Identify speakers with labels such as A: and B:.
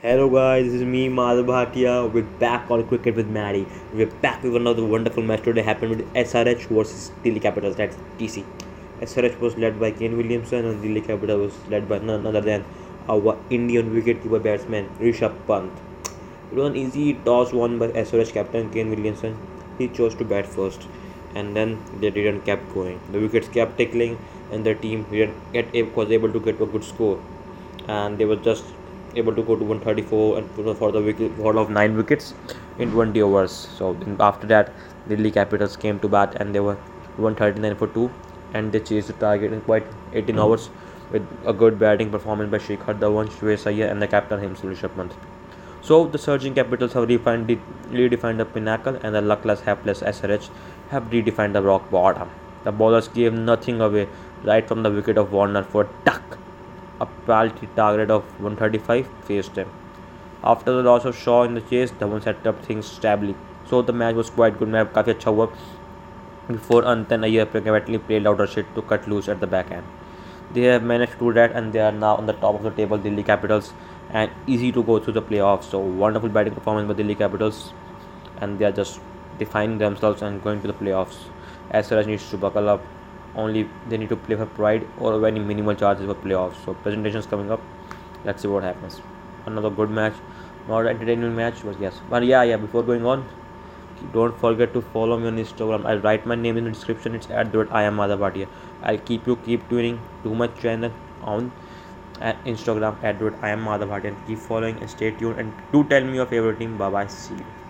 A: Hello guys, this is me Madhav Bhatia. We're back on Cricket with Maddie. We're back with another wonderful match today happened with SRH versus Delhi Capitals, that's DC. SRH was led by Kane Williamson and Delhi Capital was led by none other than our Indian wicketkeeper batsman Rishabh Pant. It was an easy toss won by SRH captain Kane Williamson. He chose to bat first and then they didn't kept going. The wickets kept tickling and the team didn't get, was able to get a good score and they were just able to go to 134 and for the wicket for of nine wickets in 20 overs. So after that, Delhi Capitals came to bat and they were 139 for two, and they chased the target in quite 18 mm. overs with a good batting performance by Shikhar Dhawan, Shreyas Iyer, and the captain himself, Rishabh Pant. So the surging Capitals have refined, redefined the pinnacle, and the luckless, hapless SRH have redefined the rock bottom. The bowlers gave nothing away right from the wicket of Warner for duck a penalty target of 135 faced him. After the loss of Shaw in the chase, Dhawan set up things stably. So the match was quite good. Match काफ़ी अच्छा हुआ before Antan Iyer privately played out a shit to cut loose at the back end. They have managed to do that and they are now on the top of the table, Delhi Capitals, and easy to go through the playoffs. So wonderful batting performance by Delhi Capitals, and they are just defining themselves and going to the playoffs. As Suraj needs to buckle up only they need to play for pride or any minimal charges for playoffs. So presentations coming up. Let's see what happens. Another good match, not entertaining match, but yes. But yeah, yeah. Before going on, don't forget to follow me on Instagram. I'll write my name in the description. It's at the I am Madhav I'll keep you keep tuning to my channel on uh, Instagram at I am Madhav keep following and stay tuned and do tell me your favorite team. Bye bye. See you.